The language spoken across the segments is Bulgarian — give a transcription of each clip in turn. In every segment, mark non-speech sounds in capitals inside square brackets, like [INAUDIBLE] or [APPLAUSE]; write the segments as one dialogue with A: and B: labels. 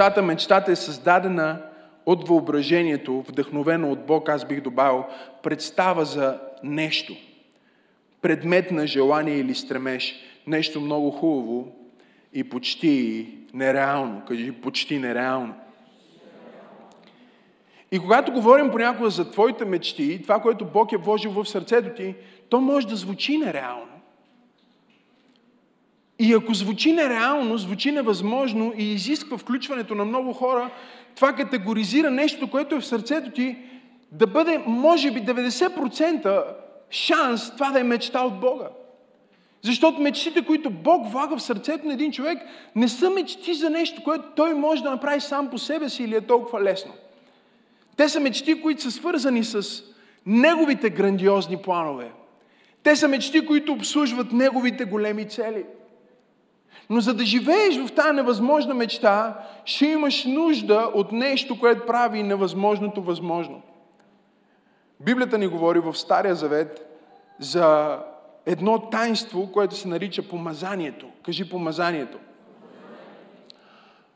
A: мечтата, мечтата е създадена от въображението, вдъхновено от Бог, аз бих добавил, представа за нещо. Предмет на желание или стремеж. Нещо много хубаво и почти нереално. Кажи, почти нереално. И когато говорим понякога за твоите мечти, това, което Бог е вложил в сърцето ти, то може да звучи нереално. И ако звучи нереално, звучи невъзможно и изисква включването на много хора, това категоризира нещо, което е в сърцето ти, да бъде, може би, 90% шанс това да е мечта от Бога. Защото мечтите, които Бог влага в сърцето на един човек, не са мечти за нещо, което той може да направи сам по себе си или е толкова лесно. Те са мечти, които са свързани с неговите грандиозни планове. Те са мечти, които обслужват неговите големи цели. Но за да живееш в тази невъзможна мечта, ще имаш нужда от нещо, което прави невъзможното възможно. Библията ни говори в Стария Завет за едно тайнство, което се нарича помазанието. Кажи помазанието.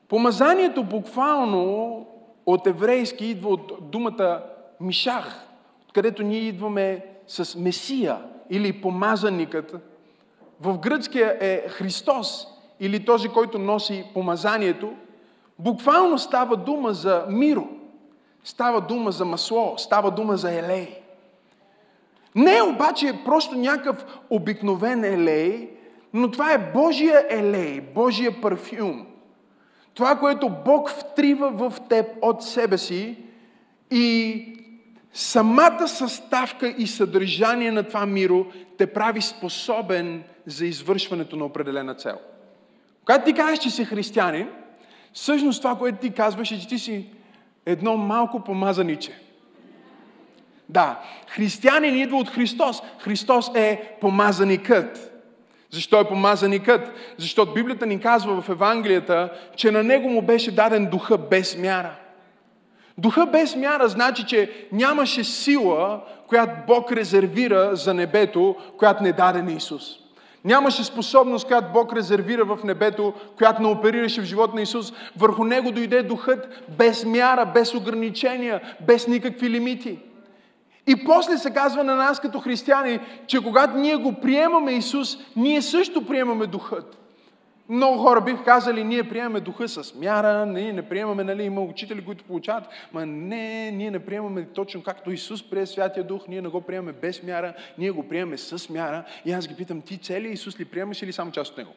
A: Помазанието буквално от еврейски идва от думата мишах, където ние идваме с Месия или помазаникът. В гръцкия е Христос или този, който носи помазанието. Буквално става дума за миро. Става дума за масло, става дума за елей. Не обаче просто някакъв обикновен елей, но това е Божия елей, Божия парфюм. Това, което Бог втрива в теб от себе си и самата съставка и съдържание на това миро те прави способен за извършването на определена цел. Когато ти кажеш, че си християнин, всъщност това, което ти казваш е, че ти си едно малко помазаниче. Да, християнин идва от Христос. Христос е помазаникът. Защо е помазаникът? Защото Библията ни казва в Евангелията, че на него му беше даден духа без мяра. Духа без мяра значи, че нямаше сила, която Бог резервира за небето, която не даде на Исус. Нямаше способност, която Бог резервира в небето, която не оперираше в живота на Исус. Върху него дойде духът без мяра, без ограничения, без никакви лимити. И после се казва на нас като християни, че когато ние го приемаме Исус, ние също приемаме духът. Много хора биха казали, ние приемаме духа с мяра, ние не приемаме, нали, има учители, които получават, ма не, ние не приемаме точно както Исус прие Святия Дух, ние не го приемаме без мяра, ние го приемаме с мяра. И аз ги питам, ти цели Исус ли приемаш или само част от него?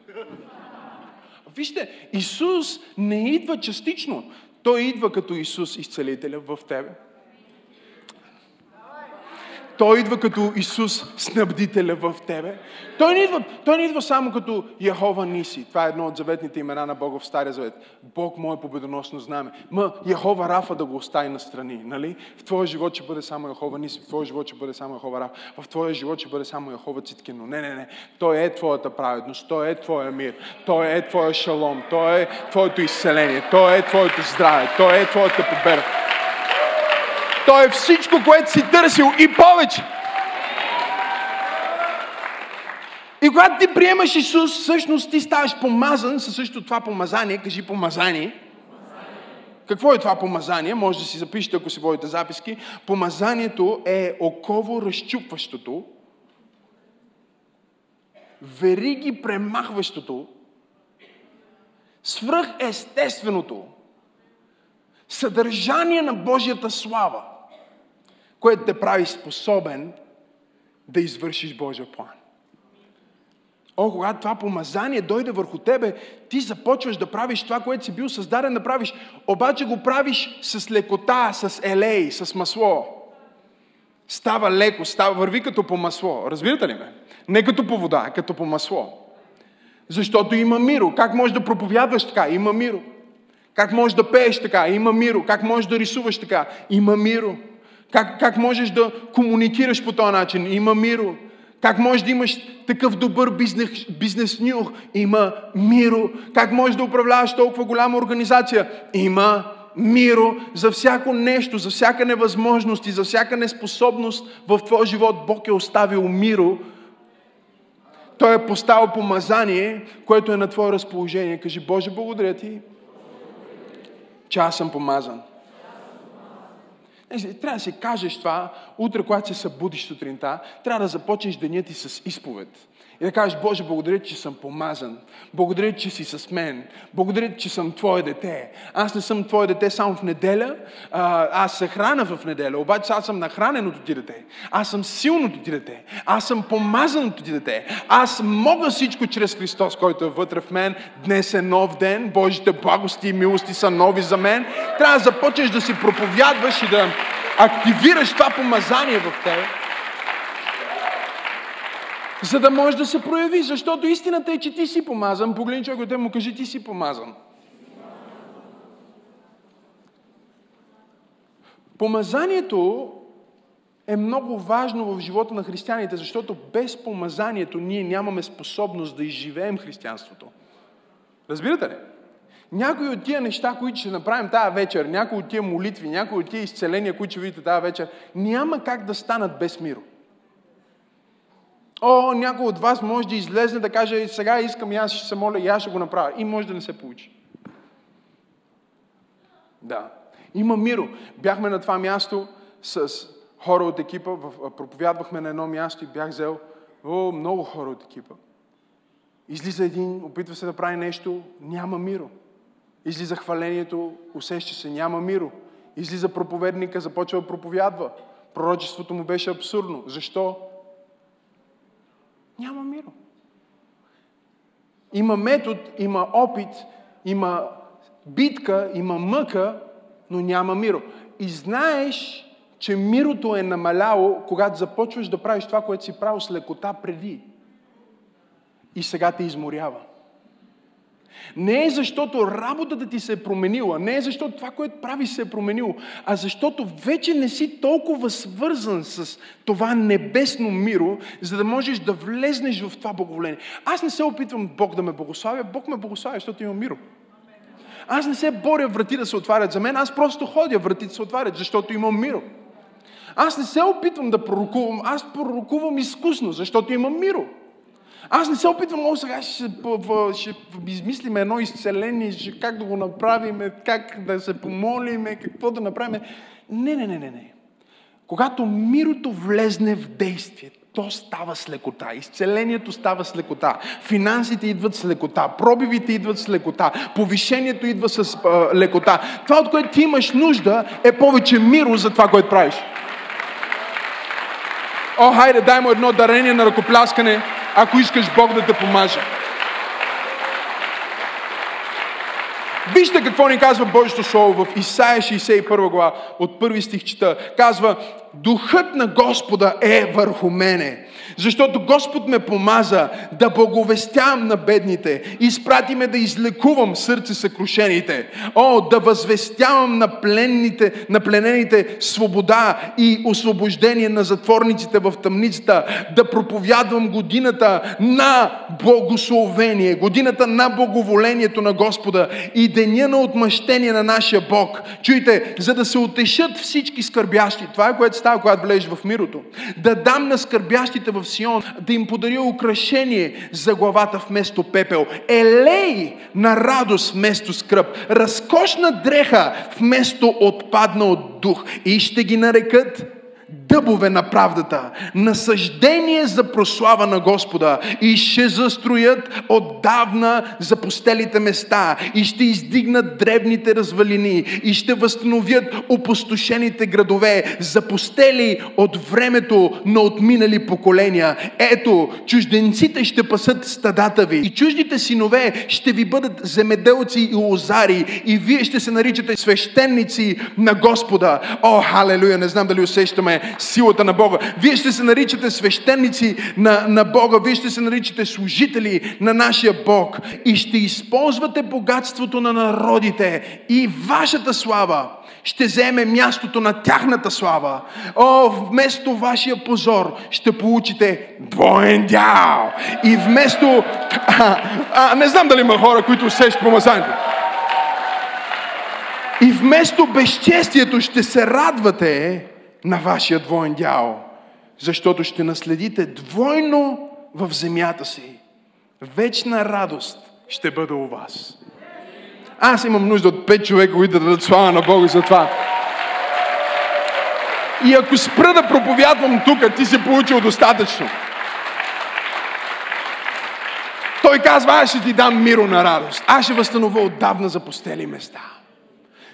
A: Вижте, Исус не идва частично. Той идва като Исус изцелителя в тебе. Той идва като Исус снабдителя в тебе. Той не идва, той не идва само като Яхова Ниси. Това е едно от заветните имена на Бога в Стария завет. Бог мое победоносно знаме. Ма Яхова Рафа да го остави на страни. Нали? В твоя живот ще бъде само Яхова Ниси, в твоя живот ще бъде само Яхова Рафа, в твоя живот ще бъде само Яхова Циткино. Не, не, не. Той е твоята праведност, той е твоя мир, той е твоя шалом, той е твоето изцеление, той е твоето здраве, той е твоята победа. Той е всичко, което си търсил и повече. И когато ти приемаш Исус, всъщност ти ставаш помазан със същото това помазание. Кажи помазание. Какво е това помазание? Може да си запишете, ако си водите записки. Помазанието е оково разчупващото, вериги премахващото, свръхестественото съдържание на Божията слава което те прави способен да извършиш Божия план. О, когато това помазание дойде върху тебе, ти започваш да правиш това, което си бил създаден да правиш, обаче го правиш с лекота, с елей, с масло. Става леко, става, върви като по масло. Разбирате ли ме? Не като по вода, а като по масло. Защото има миро. Как можеш да проповядваш така? Има миро. Как можеш да пееш така? Има миро. Как можеш да рисуваш така? Има миро. Как, как можеш да комуникираш по този начин? Има миро. Как можеш да имаш такъв добър бизнес, бизнес нюх? Има миро. Как можеш да управляваш толкова голяма организация? Има миро за всяко нещо, за всяка невъзможност и за всяка неспособност в твоя живот. Бог е оставил миро. Той е поставил помазание, което е на твое разположение. Кажи, Боже, благодаря ти, че аз съм помазан. Знаеш, Трябва да си кажеш това, утре, когато се събудиш сутринта, трябва да започнеш деня ти с изповед. И да кажеш, Боже, благодаря, че съм помазан. Благодаря, че си с мен. Благодаря, че съм Твое дете. Аз не съм Твое дете само в неделя. А, аз се храна в неделя. Обаче аз съм нахраненото ти дете. Аз съм силното ти дете. Аз съм помазаното ти дете. Аз мога всичко чрез Христос, който е вътре в мен. Днес е нов ден. Божите благости и милости са нови за мен. Трябва да започнеш да си проповядваш и да активираш това помазание в теб за да може да се прояви. Защото истината е, че ти си помазан. Погледни човек, му кажи, ти си помазан. Помазанието е много важно в живота на християните, защото без помазанието ние нямаме способност да изживеем християнството. Разбирате ли? Някои от тия неща, които ще направим тази вечер, някои от тия молитви, някои от тия изцеления, които ще видите тази вечер, няма как да станат без миро. О, някой от вас може да излезе да каже, сега искам и аз ще се моля и аз ще го направя. И може да не се получи. Да. Има миро. Бяхме на това място с хора от екипа, проповядвахме на едно място и бях взел о, много хора от екипа. Излиза един, опитва се да прави нещо, няма миро. Излиза хвалението, усеща се, няма миро. Излиза проповедника, започва да проповядва. Пророчеството му беше абсурдно. Защо? Няма миро. Има метод, има опит, има битка, има мъка, но няма миро. И знаеш, че мирото е намаляло, когато започваш да правиш това, което си правил с лекота преди. И сега те изморява. Не е защото работата ти се е променила, не е защото това, което прави се е променило, а защото вече не си толкова свързан с това небесно миро, за да можеш да влезнеш в това благоволение. Аз не се опитвам Бог да ме благославя, Бог ме благославя, защото има миро. Аз не се боря врати да се отварят за мен, аз просто ходя, вратите се отварят, защото имам миро. Аз не се опитвам да пророкувам, аз пророкувам изкусно, защото имам миро. Аз не се опитвам, о, сега ще, ще измислим едно изцеление, ще, как да го направим, как да се помолим, какво да направим. Не, не, не, не, не. Когато мирото влезне в действие, то става с лекота. Изцелението става с лекота. Финансите идват с лекота. Пробивите идват с лекота. Повишението идва с а, лекота. Това, от което ти имаш нужда, е повече миро за това, което правиш. О, хайде, дай му едно дарение на ръкопляскане ако искаш Бог да те помаже. Вижте какво ни казва Божието Слово в Исаия 61 глава, от първи стих чета. Казва, Духът на Господа е върху мене, защото Господ ме помаза да благовестявам на бедните, изпрати ме да излекувам сърце съкрушените, о, да възвестявам на, пленните, на пленените свобода и освобождение на затворниците в тъмницата, да проповядвам годината на благословение, годината на благоволението на Господа и деня на отмъщение на нашия Бог. Чуйте, за да се утешат всички скърбящи. Това е което става, когато влезеш в мирото. Да дам на скърбящите в Сион, да им подаря украшение за главата вместо пепел. Елей на радост вместо скръп. Разкошна дреха вместо отпаднал дух. И ще ги нарекат дъбове на правдата, насъждение за прослава на Господа и ще застроят отдавна запустелите места и ще издигнат древните развалини и ще възстановят опустошените градове, запустели от времето на отминали поколения. Ето, чужденците ще пасат стадата ви и чуждите синове ще ви бъдат земеделци и лозари и вие ще се наричате свещеници на Господа. О, халелуя, не знам дали усещаме силата на Бога. Вие ще се наричате свещеници на, на Бога, вие ще се наричате служители на нашия Бог и ще използвате богатството на народите и вашата слава ще вземе мястото на тяхната слава. О, вместо вашия позор ще получите двоен дял. И вместо... А, [LAUGHS] а, не знам дали има хора, които усещат помазанието. И вместо безчестието ще се радвате на вашия двоен дял, защото ще наследите двойно в земята си. Вечна радост ще бъде у вас. Аз имам нужда от пет човека, които да дадат слава на Бога за това. И ако спра да проповядвам тук, ти си получил достатъчно. Той казва, аз ще ти дам миро на радост. Аз ще възстановя отдавна запустели места.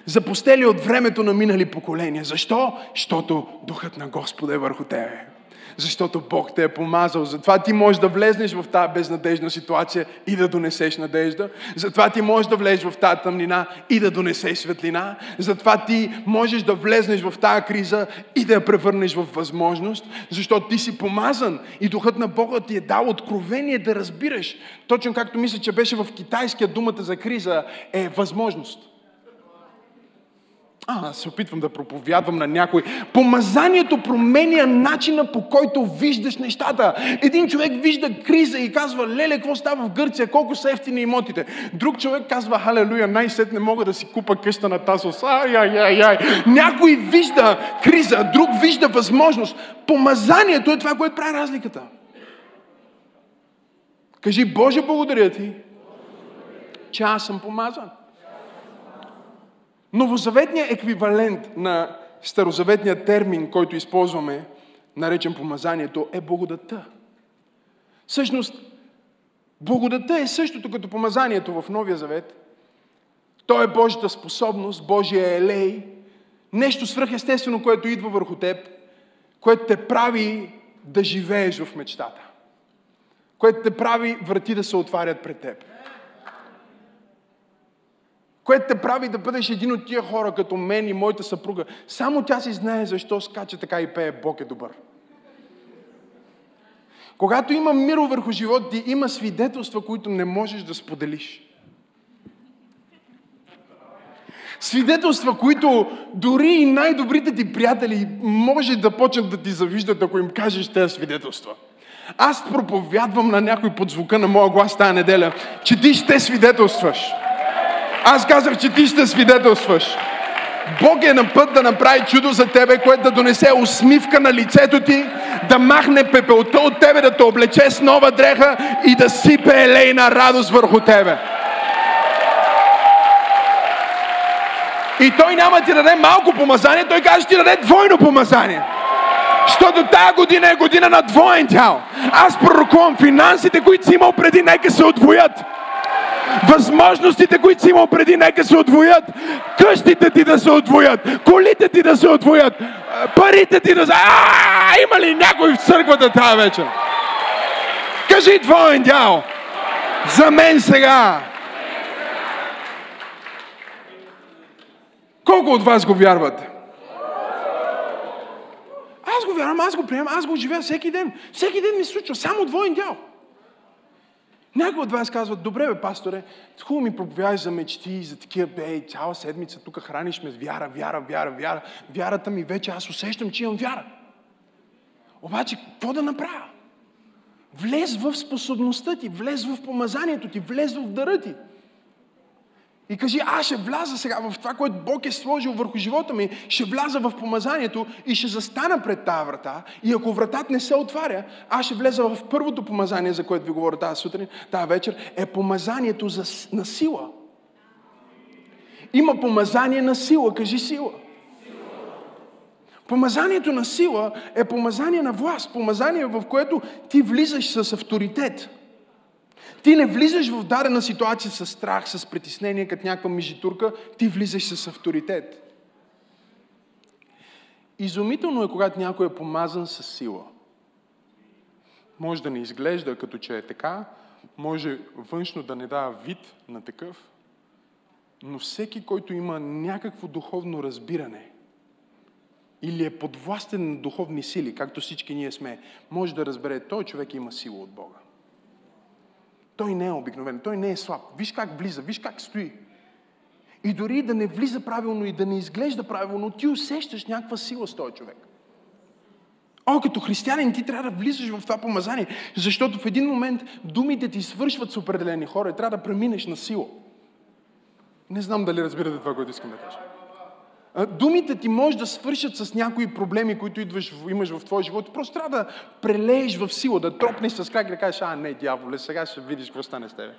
A: Запустели от времето на минали поколения. Защо? Защото Духът на Господа е върху тебе защото Бог те е помазал. Затова ти можеш да влезнеш в тази безнадежна ситуация и да донесеш надежда. Затова ти можеш да влезеш в тази тъмнина и да донесеш светлина. Затова ти можеш да влезнеш в тази криза и да я превърнеш в възможност, защото ти си помазан и Духът на Бога ти е дал откровение да разбираш. Точно както мисля, че беше в китайския думата за криза е възможност. А, се опитвам да проповядвам на някой. Помазанието променя начина по който виждаш нещата. Един човек вижда криза и казва, леле, какво става в Гърция, колко са ефтини имотите. Друг човек казва, халелуя, най-сет не мога да си купа къща на Тасос. Ай, ай, ай, ай. Някой вижда криза, друг вижда възможност. Помазанието е това, което прави разликата. Кажи, Боже, благодаря ти, че аз съм помазан. Новозаветният еквивалент на старозаветния термин, който използваме, наречен помазанието, е благодата. Всъщност, благодата е същото като помазанието в Новия Завет. То е Божията способност, Божия елей, нещо свръхестествено, което идва върху теб, което те прави да живееш в мечтата, което те прави врати да се отварят пред теб което те прави да бъдеш един от тия хора, като мен и моята съпруга. Само тя си знае защо скача така и пее Бог е добър. Когато има миро върху живота ти, има свидетелства, които не можеш да споделиш. Свидетелства, които дори и най-добрите ти приятели може да почнат да ти завиждат, ако им кажеш тези свидетелства. Аз проповядвам на някой под звука на моя глас тази неделя, че ти ще свидетелстваш. Аз казах, че ти ще свидетелстваш. Бог е на път да направи чудо за тебе, което да донесе усмивка на лицето ти, да махне пепелта от тебе, да те облече с нова дреха и да сипе елейна радост върху тебе. И той няма ти даде малко помазание, той каже, ти даде двойно помазание. Защото тази година е година на двоен тял. Аз пророкувам финансите, които си имал преди, нека се отвоят. Възможностите, които си имал преди, нека се отвоят. Къщите ти да се отвоят. Колите ти да се отвоят. Парите ти да се... А, има ли някой в църквата тази вечер? Кажи твоен дял. За мен сега. Колко от вас го вярват? Аз го вярвам, аз го приемам, аз го живея всеки ден. Всеки ден ми се случва само двоен дял. Някои от вас казват, добре бе, пасторе, хубаво ми проповядаш за мечти, за такива, бе, цяла седмица тук храниш ме с вяра, вяра, вяра, вяра. Вярата ми вече, аз усещам, че имам вяра. Обаче, какво да направя? Влез в способността ти, влез в помазанието ти, влез в дъра ти. И кажи, аз ще вляза сега в това, което Бог е сложил върху живота ми, ще вляза в помазанието и ще застана пред тази врата. И ако вратата не се отваря, аз ще влеза в първото помазание, за което ви говоря тази сутрин, тази вечер, е помазанието за, на сила. Има помазание на сила. Кажи сила. Помазанието на сила е помазание на власт. Помазание, в което ти влизаш с авторитет. Ти не влизаш в дадена ситуация с страх, с притеснение, като някаква мижитурка, ти влизаш с авторитет. Изумително е, когато някой е помазан с сила. Може да не изглежда като че е така, може външно да не дава вид на такъв, но всеки, който има някакво духовно разбиране или е подвластен на духовни сили, както всички ние сме, може да разбере, той човек има сила от Бога. Той не е обикновен, той не е слаб. Виж как влиза, виж как стои. И дори да не влиза правилно и да не изглежда правилно, ти усещаш някаква сила с този човек. О, като християнин ти трябва да влизаш в това помазание, защото в един момент думите ти свършват с определени хора и трябва да преминеш на сила. Не знам дали разбирате това, което искам да кажа. Думите ти може да свършат с някои проблеми, които идваш, имаш в твоя живот. Просто трябва да прелееш в сила, да тропнеш с крак и да кажеш, а не, дяволе, сега ще видиш какво стане с тебе.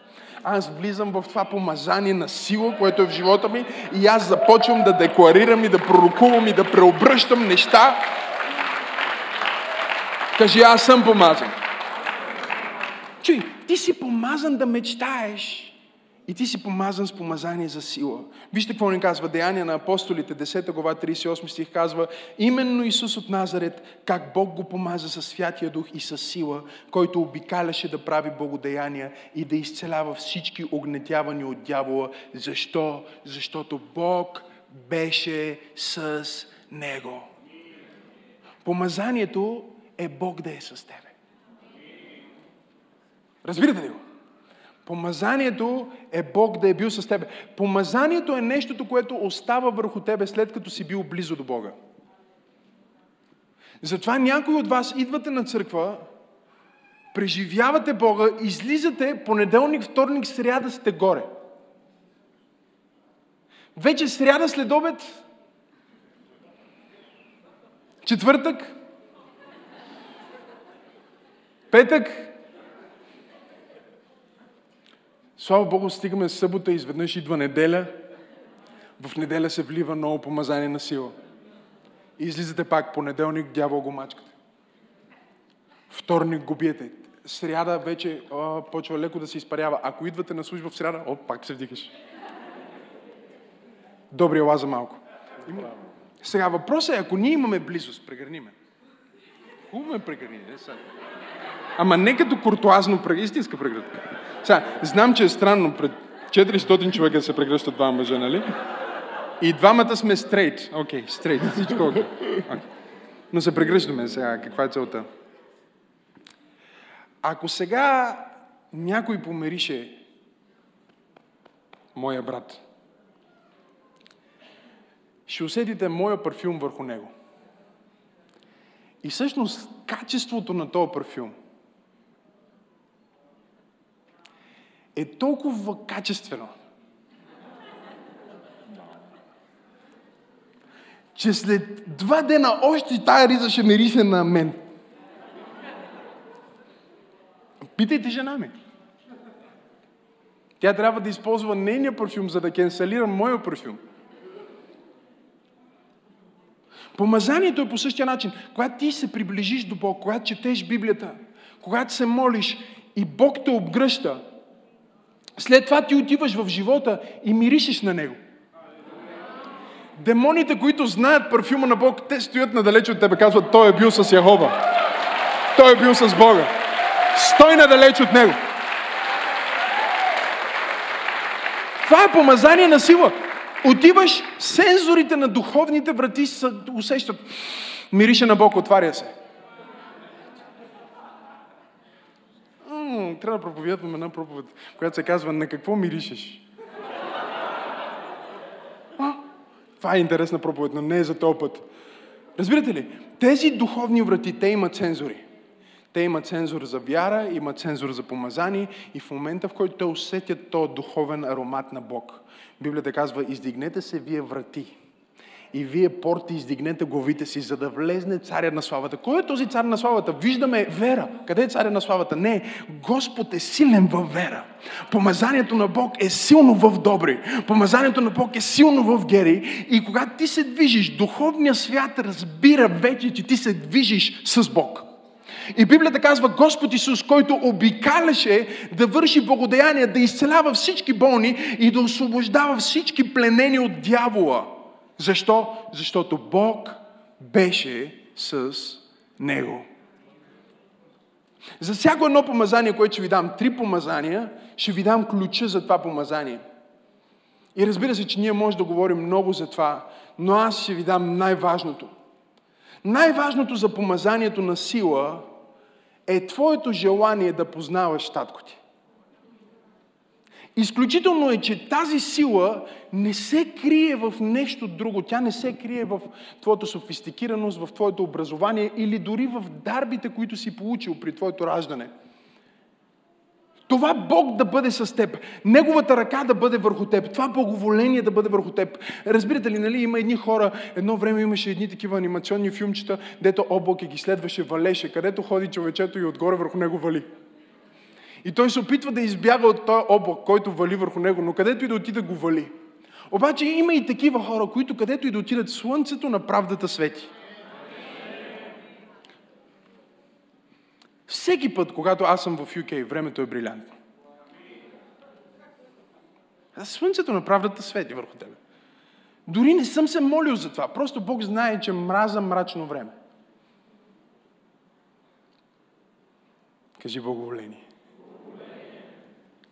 A: Аз влизам в това помазание на сила, което е в живота ми и аз започвам да декларирам и да пророкувам и да преобръщам неща. Кажи, аз съм помазан. Чуй, ти си помазан да мечтаеш. И ти си помазан с помазание за сила. Вижте какво ни казва Деяния на апостолите, 10 глава, 38 стих казва, именно Исус от Назарет, как Бог го помаза със Святия Дух и със сила, който обикаляше да прави благодеяния и да изцелява всички огнетявани от дявола. Защо? Защото Бог беше с него. Помазанието е Бог да е с тебе. Разбирате ли го? Помазанието е Бог да е бил с тебе. Помазанието е нещото, което остава върху тебе след като си бил близо до Бога. Затова някои от вас идвате на църква, преживявате Бога, излизате понеделник, вторник, сряда сте горе. Вече сряда след обед, четвъртък, петък, Слава Богу, стигаме събота, изведнъж идва неделя. В неделя се влива ново помазание на сила. Излизате пак понеделник, дявол го мачкате. Вторник го биете. Сряда вече о, почва леко да се изпарява. Ако идвате на служба в сряда, о, пак се вдигаш. Добри ела за малко. Сега въпросът е, ако ние имаме близост, прегърниме. Хубаво ме прегърни, не сега. Ама не като куртуазно, истинска прегръдка. Сега, знам, че е странно пред 400 човека се прегръщат два мъжа, нали? И двамата сме стрейт. Окей, стрейт. Всичко окей. Okay. Но се прегръщаме сега. Каква е целта? Ако сега някой померише моя брат, ще усетите моя парфюм върху него. И всъщност качеството на този парфюм – е толкова качествено, че след два дена още тая риза ще мирише на мен. Питайте жена ми. Тя трябва да използва нейния парфюм, за да кенселира моя парфюм. Помазанието е по същия начин. Когато ти се приближиш до Бог, когато четеш Библията, когато се молиш и Бог те обгръща, след това ти отиваш в живота и миришеш на него. Демоните, които знаят парфюма на Бог, те стоят надалеч от тебе, казват, той е бил с Яхова. Той е бил с Бога. Стой надалеч от него. Това е помазание на сила. Отиваш, сензорите на духовните врати се усещат. Мирише на Бог, отваря се. Трябва да проповядвам една проповед, която се казва На какво миришеш? А, това е интересна проповед, но не е за този път. Разбирате ли? Тези духовни врати, те имат цензори. Те имат цензор за вяра, имат цензор за помазание и в момента, в който те усетят този духовен аромат на Бог, Библията казва, издигнете се вие врати и вие порти издигнете главите си, за да влезне царя на славата. Кой е този цар на славата? Виждаме вера. Къде е царя на славата? Не, Господ е силен във вера. Помазанието на Бог е силно в добри. Помазанието на Бог е силно в гери. И когато ти се движиш, духовният свят разбира вече, че ти се движиш с Бог. И Библията казва Господ Исус, който обикаляше да върши благодеяние, да изцелява всички болни и да освобождава всички пленени от дявола. Защо? Защото Бог беше с него. За всяко едно помазание, което ще ви дам, три помазания, ще ви дам ключа за това помазание. И разбира се, че ние може да говорим много за това, но аз ще ви дам най-важното. Най-важното за помазанието на сила е твоето желание да познаваш татко ти. Изключително е, че тази сила не се крие в нещо друго. Тя не се крие в твоята софистикираност, в твоето образование или дори в дарбите, които си получил при твоето раждане. Това Бог да бъде с теб, Неговата ръка да бъде върху теб, това благоволение да бъде върху теб. Разбирате ли, нали, има едни хора, едно време имаше едни такива анимационни филмчета, дето облака ги следваше, валеше, където ходи човечето и отгоре върху него вали. И той се опитва да избяга от този облак, който вали върху него, но където и да отида го вали. Обаче има и такива хора, които където и да отидат, слънцето на правдата свети. Всеки път, когато аз съм в UK, времето е брилянтно. Слънцето на правдата свети върху тебе. Дори не съм се молил за това. Просто Бог знае, че мраза мрачно време. Кажи благоволение.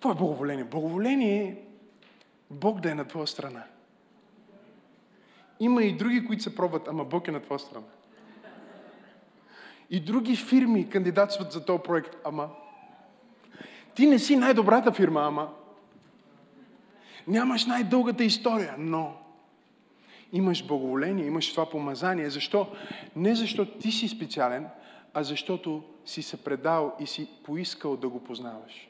A: Какво е благоволение? Благоволение е Бог да е на твоя страна. Има и други, които се пробват, ама Бог е на твоя страна. И други фирми кандидатстват за този проект, ама ти не си най-добрата фирма, ама нямаш най-дългата история, но имаш благоволение, имаш това помазание. Защо? Не защото ти си специален, а защото си се предал и си поискал да го познаваш.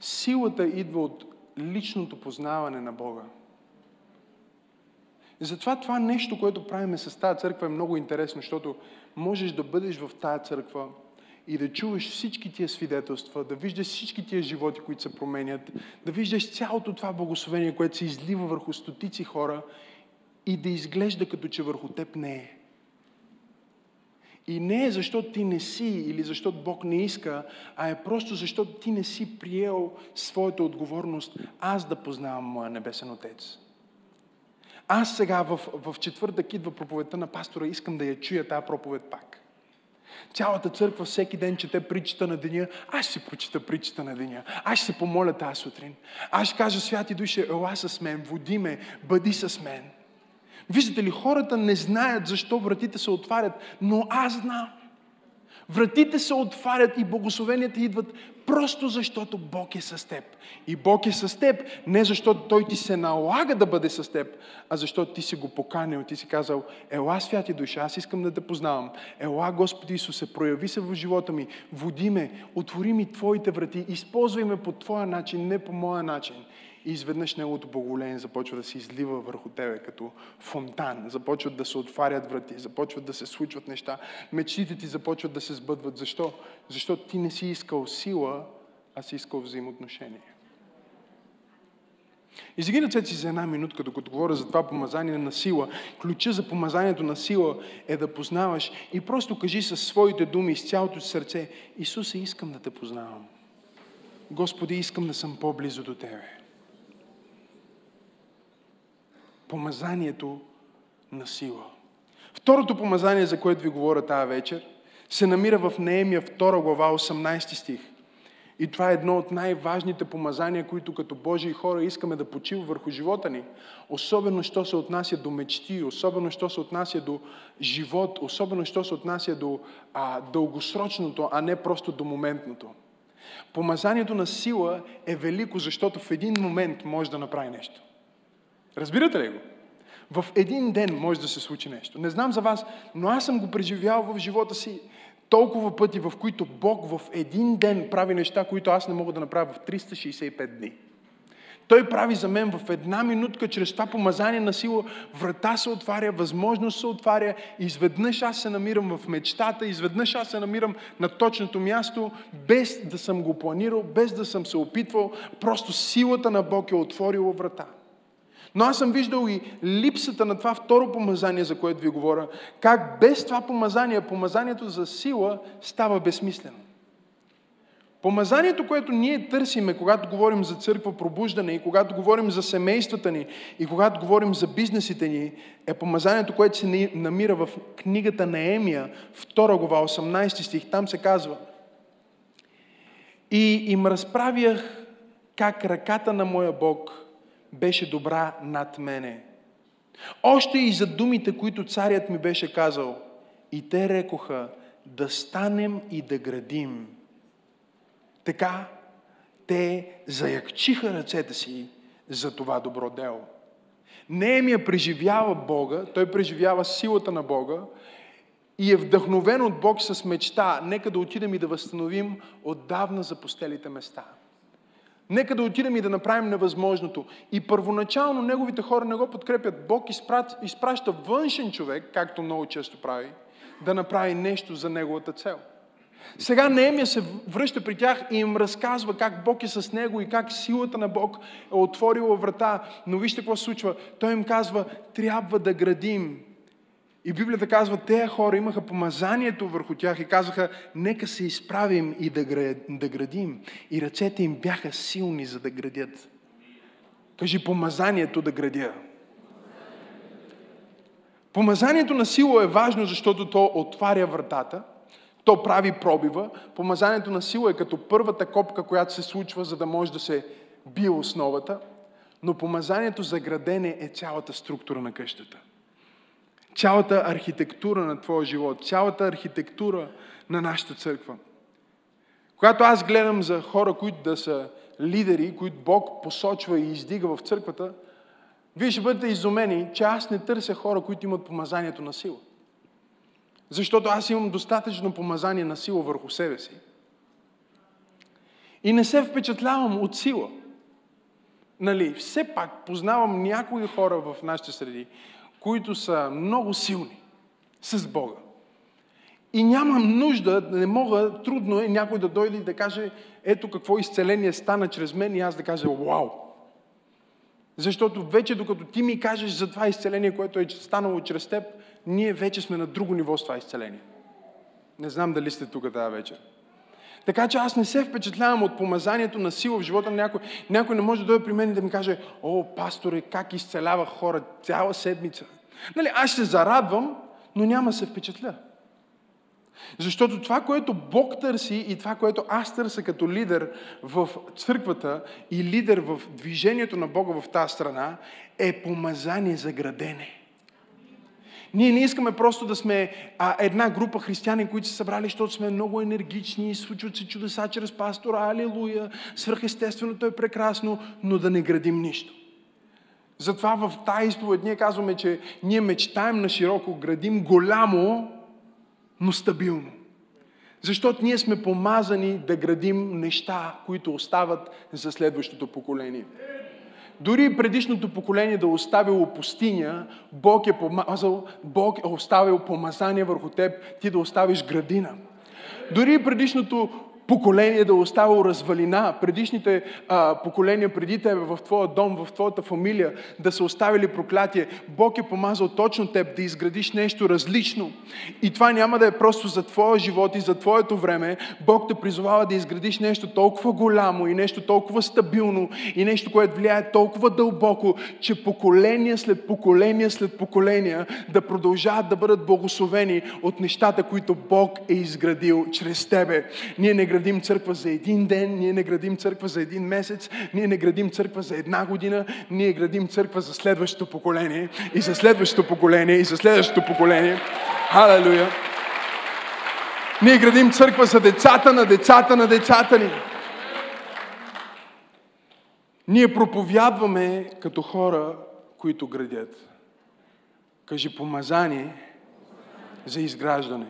A: Силата идва от личното познаване на Бога. Затова това нещо, което правиме с тази църква е много интересно, защото можеш да бъдеш в тази църква и да чуваш всички тия свидетелства, да виждаш всички тия животи, които се променят, да виждаш цялото това благословение, което се излива върху стотици хора и да изглежда като че върху теб не е. И не е защото ти не си или защото Бог не иска, а е просто защото ти не си приел своята отговорност аз да познавам моя небесен Отец. Аз сега в, в четвъртък идва проповедта на пастора, искам да я чуя тази проповед пак. Цялата църква всеки ден чете притчата на деня. Аз ще прочита притчата на деня. Аз ще се помоля тази сутрин. Аз ще кажа, святи души, ела с мен, води ме, бъди с мен. Виждате ли, хората не знаят защо вратите се отварят, но аз знам. Вратите се отварят и благословенията идват просто защото Бог е с теб. И Бог е с теб не защото Той ти се налага да бъде с теб, а защото ти си го поканил, ти си казал, ела святи душа, аз искам да те познавам. Ела Господи Исусе, прояви се в живота ми, води ме, отвори ми Твоите врати, използвай ме по Твоя начин, не по моя начин. И изведнъж Неговото благоление започва да се излива върху тебе като фонтан. Започват да се отварят врати, започват да се случват неща. Мечтите ти започват да се сбъдват. Защо? Защото ти не си искал сила, а си искал взаимоотношение. Изги ръцете си за една минутка, докато говоря за това помазание на сила. Ключа за помазанието на сила е да познаваш и просто кажи със своите думи, с цялото сърце, Исусе, искам да те познавам. Господи, искам да съм по-близо до Тебе помазанието на сила. Второто помазание, за което ви говоря тази вечер, се намира в Неемия 2 глава 18 стих. И това е едно от най-важните помазания, които като Божии хора искаме да почива върху живота ни. Особено, що се отнася до мечти, особено, що се отнася до живот, особено, що се отнася до а, дългосрочното, а не просто до моментното. Помазанието на сила е велико, защото в един момент може да направи нещо. Разбирате ли го? В един ден може да се случи нещо. Не знам за вас, но аз съм го преживял в живота си толкова пъти, в които Бог в един ден прави неща, които аз не мога да направя в 365 дни. Той прави за мен в една минутка, чрез това помазание на сила, врата се отваря, възможност се отваря, изведнъж аз се намирам в мечтата, изведнъж аз се намирам на точното място, без да съм го планирал, без да съм се опитвал, просто силата на Бог е отворила врата. Но аз съм виждал и липсата на това второ помазание, за което ви говоря, как без това помазание, помазанието за сила става безсмислено. Помазанието, което ние търсиме, когато говорим за църква пробуждане и когато говорим за семействата ни и когато говорим за бизнесите ни, е помазанието, което се намира в книгата на Емия, 2 глава, 18 стих. Там се казва И им разправях как ръката на моя Бог – беше добра над мене. Още и за думите, които царят ми беше казал. И те рекоха да станем и да градим. Така те заякчиха ръцете си за това добро дело. Неемия преживява Бога, той преживява силата на Бога и е вдъхновен от Бог с мечта, нека да отидем и да възстановим отдавна запустелите места. Нека да отидем и да направим невъзможното. И първоначално неговите хора не го подкрепят. Бог изпраща външен човек, както много често прави, да направи нещо за неговата цел. Сега Неемия се връща при тях и им разказва как Бог е с него и как силата на Бог е отворила врата. Но вижте какво се случва. Той им казва, трябва да градим. И Библията казва, тези хора имаха помазанието върху тях и казаха, нека се изправим и да, да градим. И ръцете им бяха силни, за да градят. Кажи, помазанието да градя. Помазанието на сила е важно, защото то отваря вратата – то прави пробива. Помазанието на сила е като първата копка, която се случва, за да може да се бие основата. Но помазанието за градене е цялата структура на къщата. Цялата архитектура на твоя живот, цялата архитектура на нашата църква. Когато аз гледам за хора, които да са лидери, които Бог посочва и издига в църквата, вие ще бъдете изумени, че аз не търся хора, които имат помазанието на сила. Защото аз имам достатъчно помазание на сила върху себе си. И не се впечатлявам от сила. Нали, все пак познавам някои хора в нашите среди, които са много силни с Бога. И нямам нужда, не мога, трудно е някой да дойде и да каже, ето какво изцеление стана чрез мен и аз да кажа, вау. Защото вече докато ти ми кажеш за това изцеление, което е станало чрез теб, ние вече сме на друго ниво с това изцеление. Не знам дали сте тук тази вечер. Така че аз не се впечатлявам от помазанието на сила в живота на някой. Някой не може да дойде при мен и да ми каже, о, пасторе, как изцелява хора цяла седмица. Нали, аз се зарадвам, но няма се впечатля. Защото това, което Бог търси и това, което аз търся като лидер в църквата и лидер в движението на Бога в тази страна, е помазание за градене. Ние не искаме просто да сме а, една група християни, които са събрали, защото сме много енергични, случват се чудеса чрез пастора, алилуя, свръхестественото е прекрасно, но да не градим нищо. Затова в тази изповед ние казваме, че ние мечтаем на широко, градим голямо, но стабилно. Защото ние сме помазани да градим неща, които остават за следващото поколение. Дори предишното поколение да е оставило пустиня, Бог е помазал, Бог е оставил помазание върху теб, ти да оставиш градина. Дори предишното поколение да е оставило развалина, предишните а, поколения преди тебе в твоя дом, в твоята фамилия да са оставили проклятие. Бог е помазал точно теб да изградиш нещо различно. И това няма да е просто за твоя живот и за твоето време. Бог те призовава да изградиш нещо толкова голямо и нещо толкова стабилно и нещо, което влияе толкова дълбоко, че поколения след поколения след поколения да продължават да бъдат благословени от нещата, които Бог е изградил чрез тебе. Ние не градим църква за един ден, ние не градим църква за един месец, ние не градим църква за една година, ние градим църква за следващото поколение и за следващото поколение и за следващото поколение. Халелуя! Ние градим църква за децата на децата на децата ни. Ние проповядваме като хора, които градят. Кажи помазание за изграждане.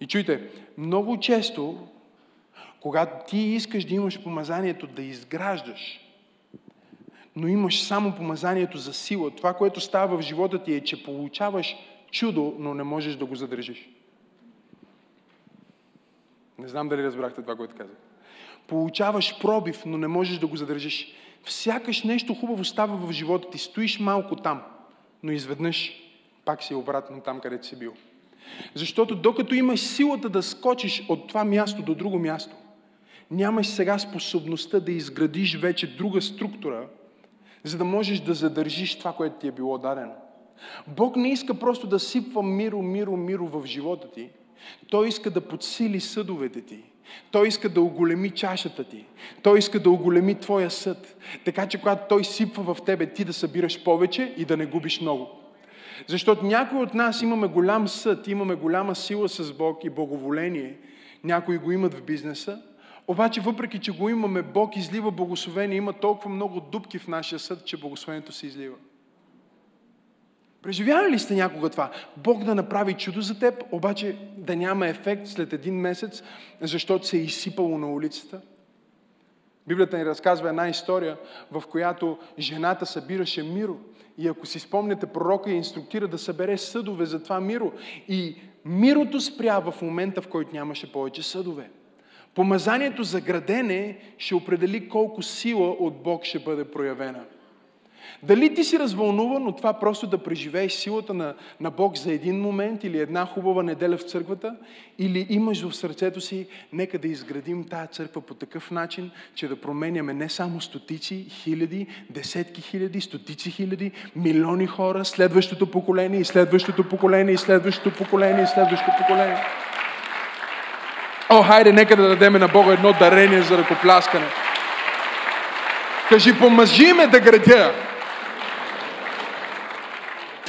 A: И чуйте, много често, когато ти искаш да имаш помазанието да изграждаш, но имаш само помазанието за сила, това, което става в живота ти е, че получаваш чудо, но не можеш да го задържиш. Не знам дали разбрахте това, което казах. Получаваш пробив, но не можеш да го задържиш. Всякаш нещо хубаво става в живота ти. Стоиш малко там, но изведнъж пак си обратно там, където си бил. Защото докато имаш силата да скочиш от това място до друго място, нямаш сега способността да изградиш вече друга структура, за да можеш да задържиш това, което ти е било дадено. Бог не иска просто да сипва миро, миро, миро в живота ти. Той иска да подсили съдовете ти. Той иска да оголеми чашата ти. Той иска да оголеми твоя съд. Така че когато Той сипва в тебе, ти да събираш повече и да не губиш много. Защото някои от нас имаме голям съд, имаме голяма сила с Бог и благоволение. Някои го имат в бизнеса. Обаче, въпреки, че го имаме, Бог излива благословение. Има толкова много дупки в нашия съд, че благословението се излива. Преживявали ли сте някога това? Бог да направи чудо за теб, обаче да няма ефект след един месец, защото се е изсипало на улицата? Библията ни разказва една история, в която жената събираше миро. И ако си спомняте, пророка я инструктира да събере съдове за това миро. И мирото спря в момента, в който нямаше повече съдове. Помазанието за градене ще определи колко сила от Бог ще бъде проявена. Дали ти си развълнуван от това просто да преживееш силата на, на Бог за един момент или една хубава неделя в църквата, или имаш в сърцето си, нека да изградим тази църква по такъв начин, че да променяме не само стотици, хиляди, десетки хиляди, стотици хиляди, милиони хора, следващото поколение и следващото поколение и следващото поколение и следващото поколение. О, хайде, нека да дадем на Бога едно дарение за ръкопляскане. Кажи, помажи ме да градя.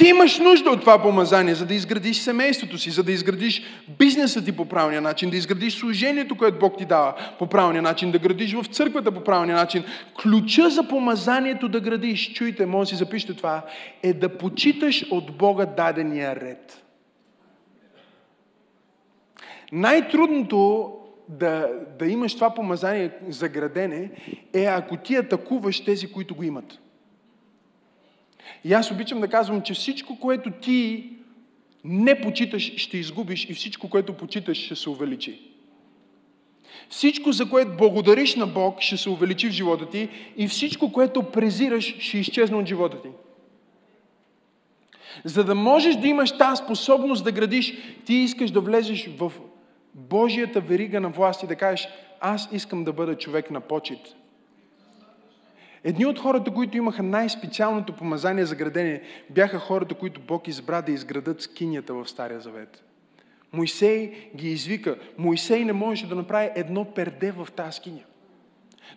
A: Ти имаш нужда от това помазание, за да изградиш семейството си, за да изградиш бизнеса ти по правилния начин, да изградиш служението, което Бог ти дава по правилния начин, да градиш в църквата по правилния начин. Ключа за помазанието да градиш, чуйте, може да си запишете това, е да почиташ от Бога дадения ред. Най-трудното да, да имаш това помазание за градене е ако ти атакуваш тези, които го имат. И аз обичам да казвам, че всичко, което ти не почиташ, ще изгубиш и всичко, което почиташ, ще се увеличи. Всичко, за което благодариш на Бог, ще се увеличи в живота ти и всичко, което презираш, ще изчезне от живота ти. За да можеш да имаш тази способност да градиш, ти искаш да влезеш в Божията верига на власт и да кажеш, аз искам да бъда човек на почет. Едни от хората, които имаха най-специалното помазание за градение, бяха хората, които Бог избра да изградат скинята в Стария Завет. Моисей ги извика. Моисей не можеше да направи едно перде в тази скиня.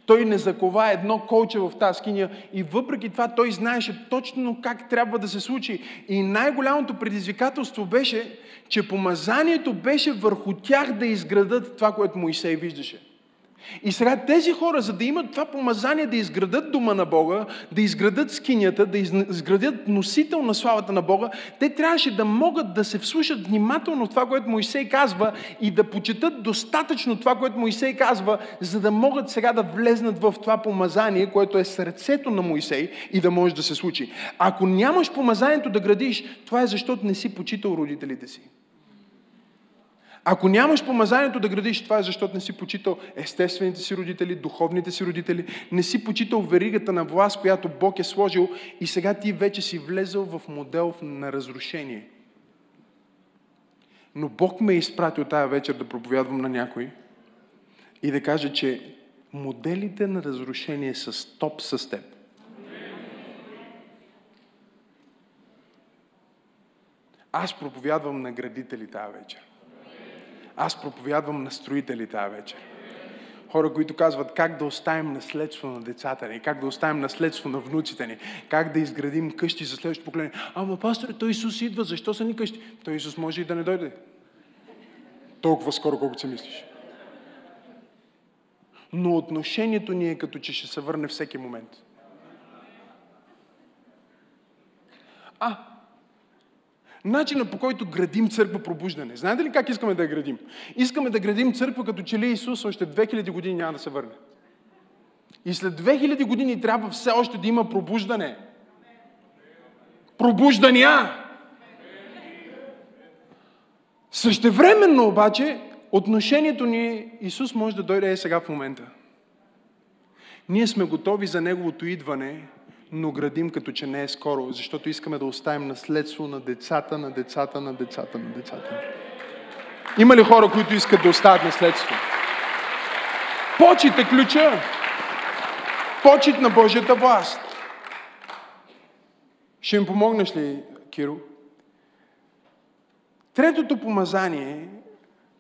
A: Той не закова едно колче в тази скиня и въпреки това той знаеше точно как трябва да се случи. И най-голямото предизвикателство беше, че помазанието беше върху тях да изградат това, което Моисей виждаше. И сега тези хора, за да имат това помазание да изградат дома на Бога, да изградат скинята, да изградят носител на славата на Бога, те трябваше да могат да се вслушат внимателно това, което Моисей казва и да почетат достатъчно това, което Моисей казва, за да могат сега да влезнат в това помазание, което е сърцето на Моисей и да може да се случи. Ако нямаш помазанието да градиш, това е защото не си почитал родителите си. Ако нямаш помазанието да градиш, това е защото не си почитал естествените си родители, духовните си родители, не си почитал веригата на власт, която Бог е сложил и сега ти вече си влезъл в модел на разрушение. Но Бог ме е изпратил тая вечер да проповядвам на някой и да кажа, че моделите на разрушение са стоп с теб. Аз проповядвам на градители тази вечер. Аз проповядвам на строители тази вечер. Хора, които казват как да оставим наследство на децата ни, как да оставим наследство на внуците ни, как да изградим къщи за следващото поколение. Ама, пастор, той Исус идва, защо са ни къщи? Той Исус може и да не дойде. Толкова скоро, колкото си мислиш. Но отношението ни е като че ще се върне всеки момент. А, начина по който градим църква пробуждане. Знаете ли как искаме да я градим? Искаме да градим църква, като че ли Исус още 2000 години няма да се върне. И след 2000 години трябва все още да има пробуждане. Пробуждания! Същевременно обаче, отношението ни Исус може да дойде сега в момента. Ние сме готови за Неговото идване, но градим като че не е скоро, защото искаме да оставим наследство на децата, на децата, на децата, на децата. Има ли хора, които искат да оставят наследство? Почит е ключа. Почит на Божията власт. Ще им помогнеш ли, Киро? Третото помазание,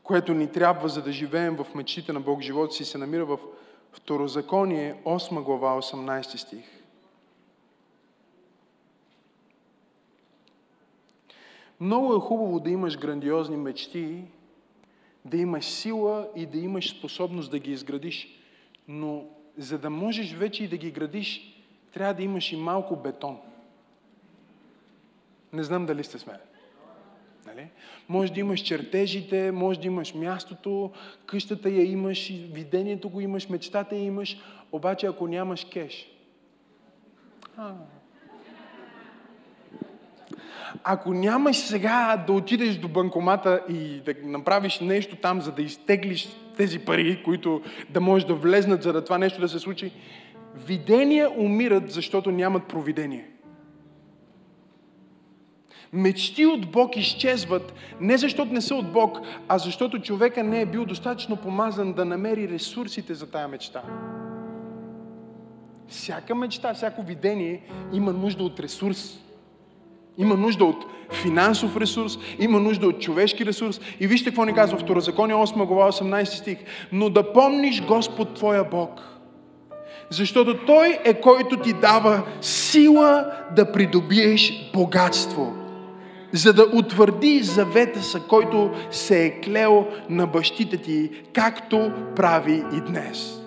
A: което ни трябва, за да живеем в мечтите на Бог живота си, се намира в Второзаконие, 8 глава, 18 стих. Много е хубаво да имаш грандиозни мечти, да имаш сила и да имаш способност да ги изградиш. Но за да можеш вече и да ги градиш, трябва да имаш и малко бетон. Не знам дали сте с мен. Нали? Може да имаш чертежите, може да имаш мястото, къщата я имаш, видението го имаш, мечтата я имаш, обаче ако нямаш кеш. А. Ако нямаш сега да отидеш до банкомата и да направиш нещо там, за да изтеглиш тези пари, които да можеш да влезнат, за да това нещо да се случи, видения умират, защото нямат провидение. Мечти от Бог изчезват не защото не са от Бог, а защото човека не е бил достатъчно помазан да намери ресурсите за тая мечта. Всяка мечта, всяко видение има нужда от ресурс. Има нужда от финансов ресурс, има нужда от човешки ресурс. И вижте какво ни казва Второзаконие 8 глава 18 стих. Но да помниш Господ Твоя Бог. Защото Той е който ти дава сила да придобиеш богатство за да утвърди завета, са, който се е клел на бащите ти, както прави и днес.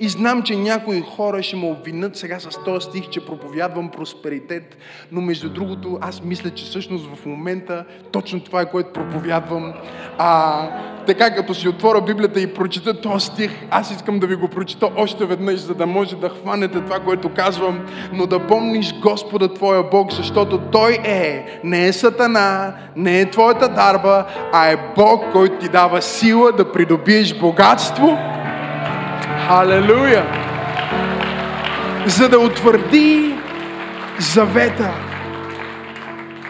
A: И знам, че някои хора ще ме обвинат сега с този стих, че проповядвам просперитет, но между другото аз мисля, че всъщност в момента точно това е, което проповядвам. А, така като си отворя Библията и прочита този стих, аз искам да ви го прочита още веднъж, за да може да хванете това, което казвам, но да помниш Господа Твоя Бог, защото Той е, не е Сатана, не е Твоята дарба, а е Бог, който ти дава сила да придобиеш богатство Халелуя! За да утвърди завета,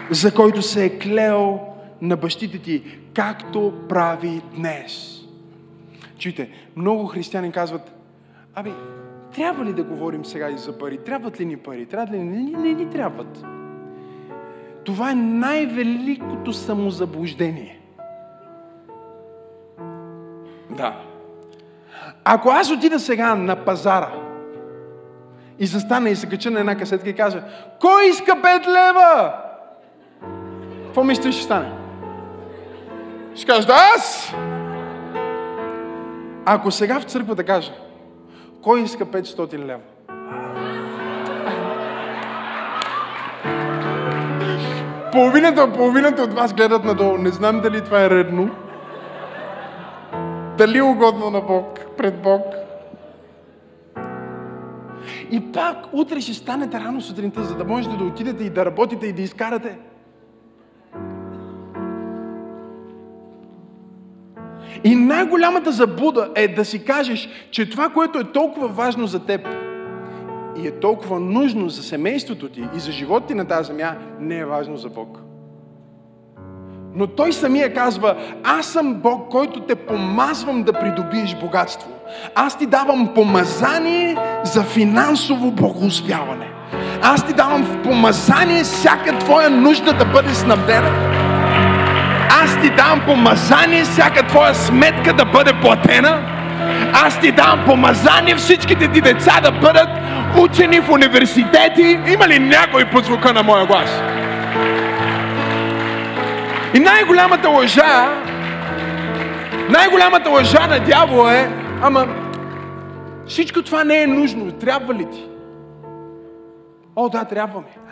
A: за който се е клел на бащите ти, както прави днес. Чуйте, много християни казват, аби, трябва ли да говорим сега и за пари? Трябват ли ни пари? Трябва ли? Не, не, не ни трябват. Това е най-великото самозаблуждение. Да. Ако аз отида сега на пазара и застана и се кача на една касетка и кажа, кой иска 5 лева? Какво мислиш ще стане? Ще кажеш, да аз! Ако сега в църквата кажа, кой иска 500 лева? Половината, половината от вас гледат надолу. Не знам дали това е редно. Дали е угодно на Бог, пред Бог. И пак утре ще станете рано сутринта, за да можете да отидете и да работите и да изкарате. И най-голямата забуда е да си кажеш, че това, което е толкова важно за теб и е толкова нужно за семейството ти и за живота ти на тази земя, не е важно за Бог. Но той самия казва, аз съм Бог, който те помазвам да придобиеш богатство. Аз ти давам помазание за финансово благоуспяване. Аз ти давам помазание всяка твоя нужда да бъде снабдена. Аз ти давам помазание всяка твоя сметка да бъде платена. Аз ти давам помазание всичките ти деца да бъдат учени в университети. Има ли някой по звука на моя глас? И най-голямата лъжа, най-голямата лъжа на дявола е, ама всичко това не е нужно. Трябва ли ти? О, да, трябва ми.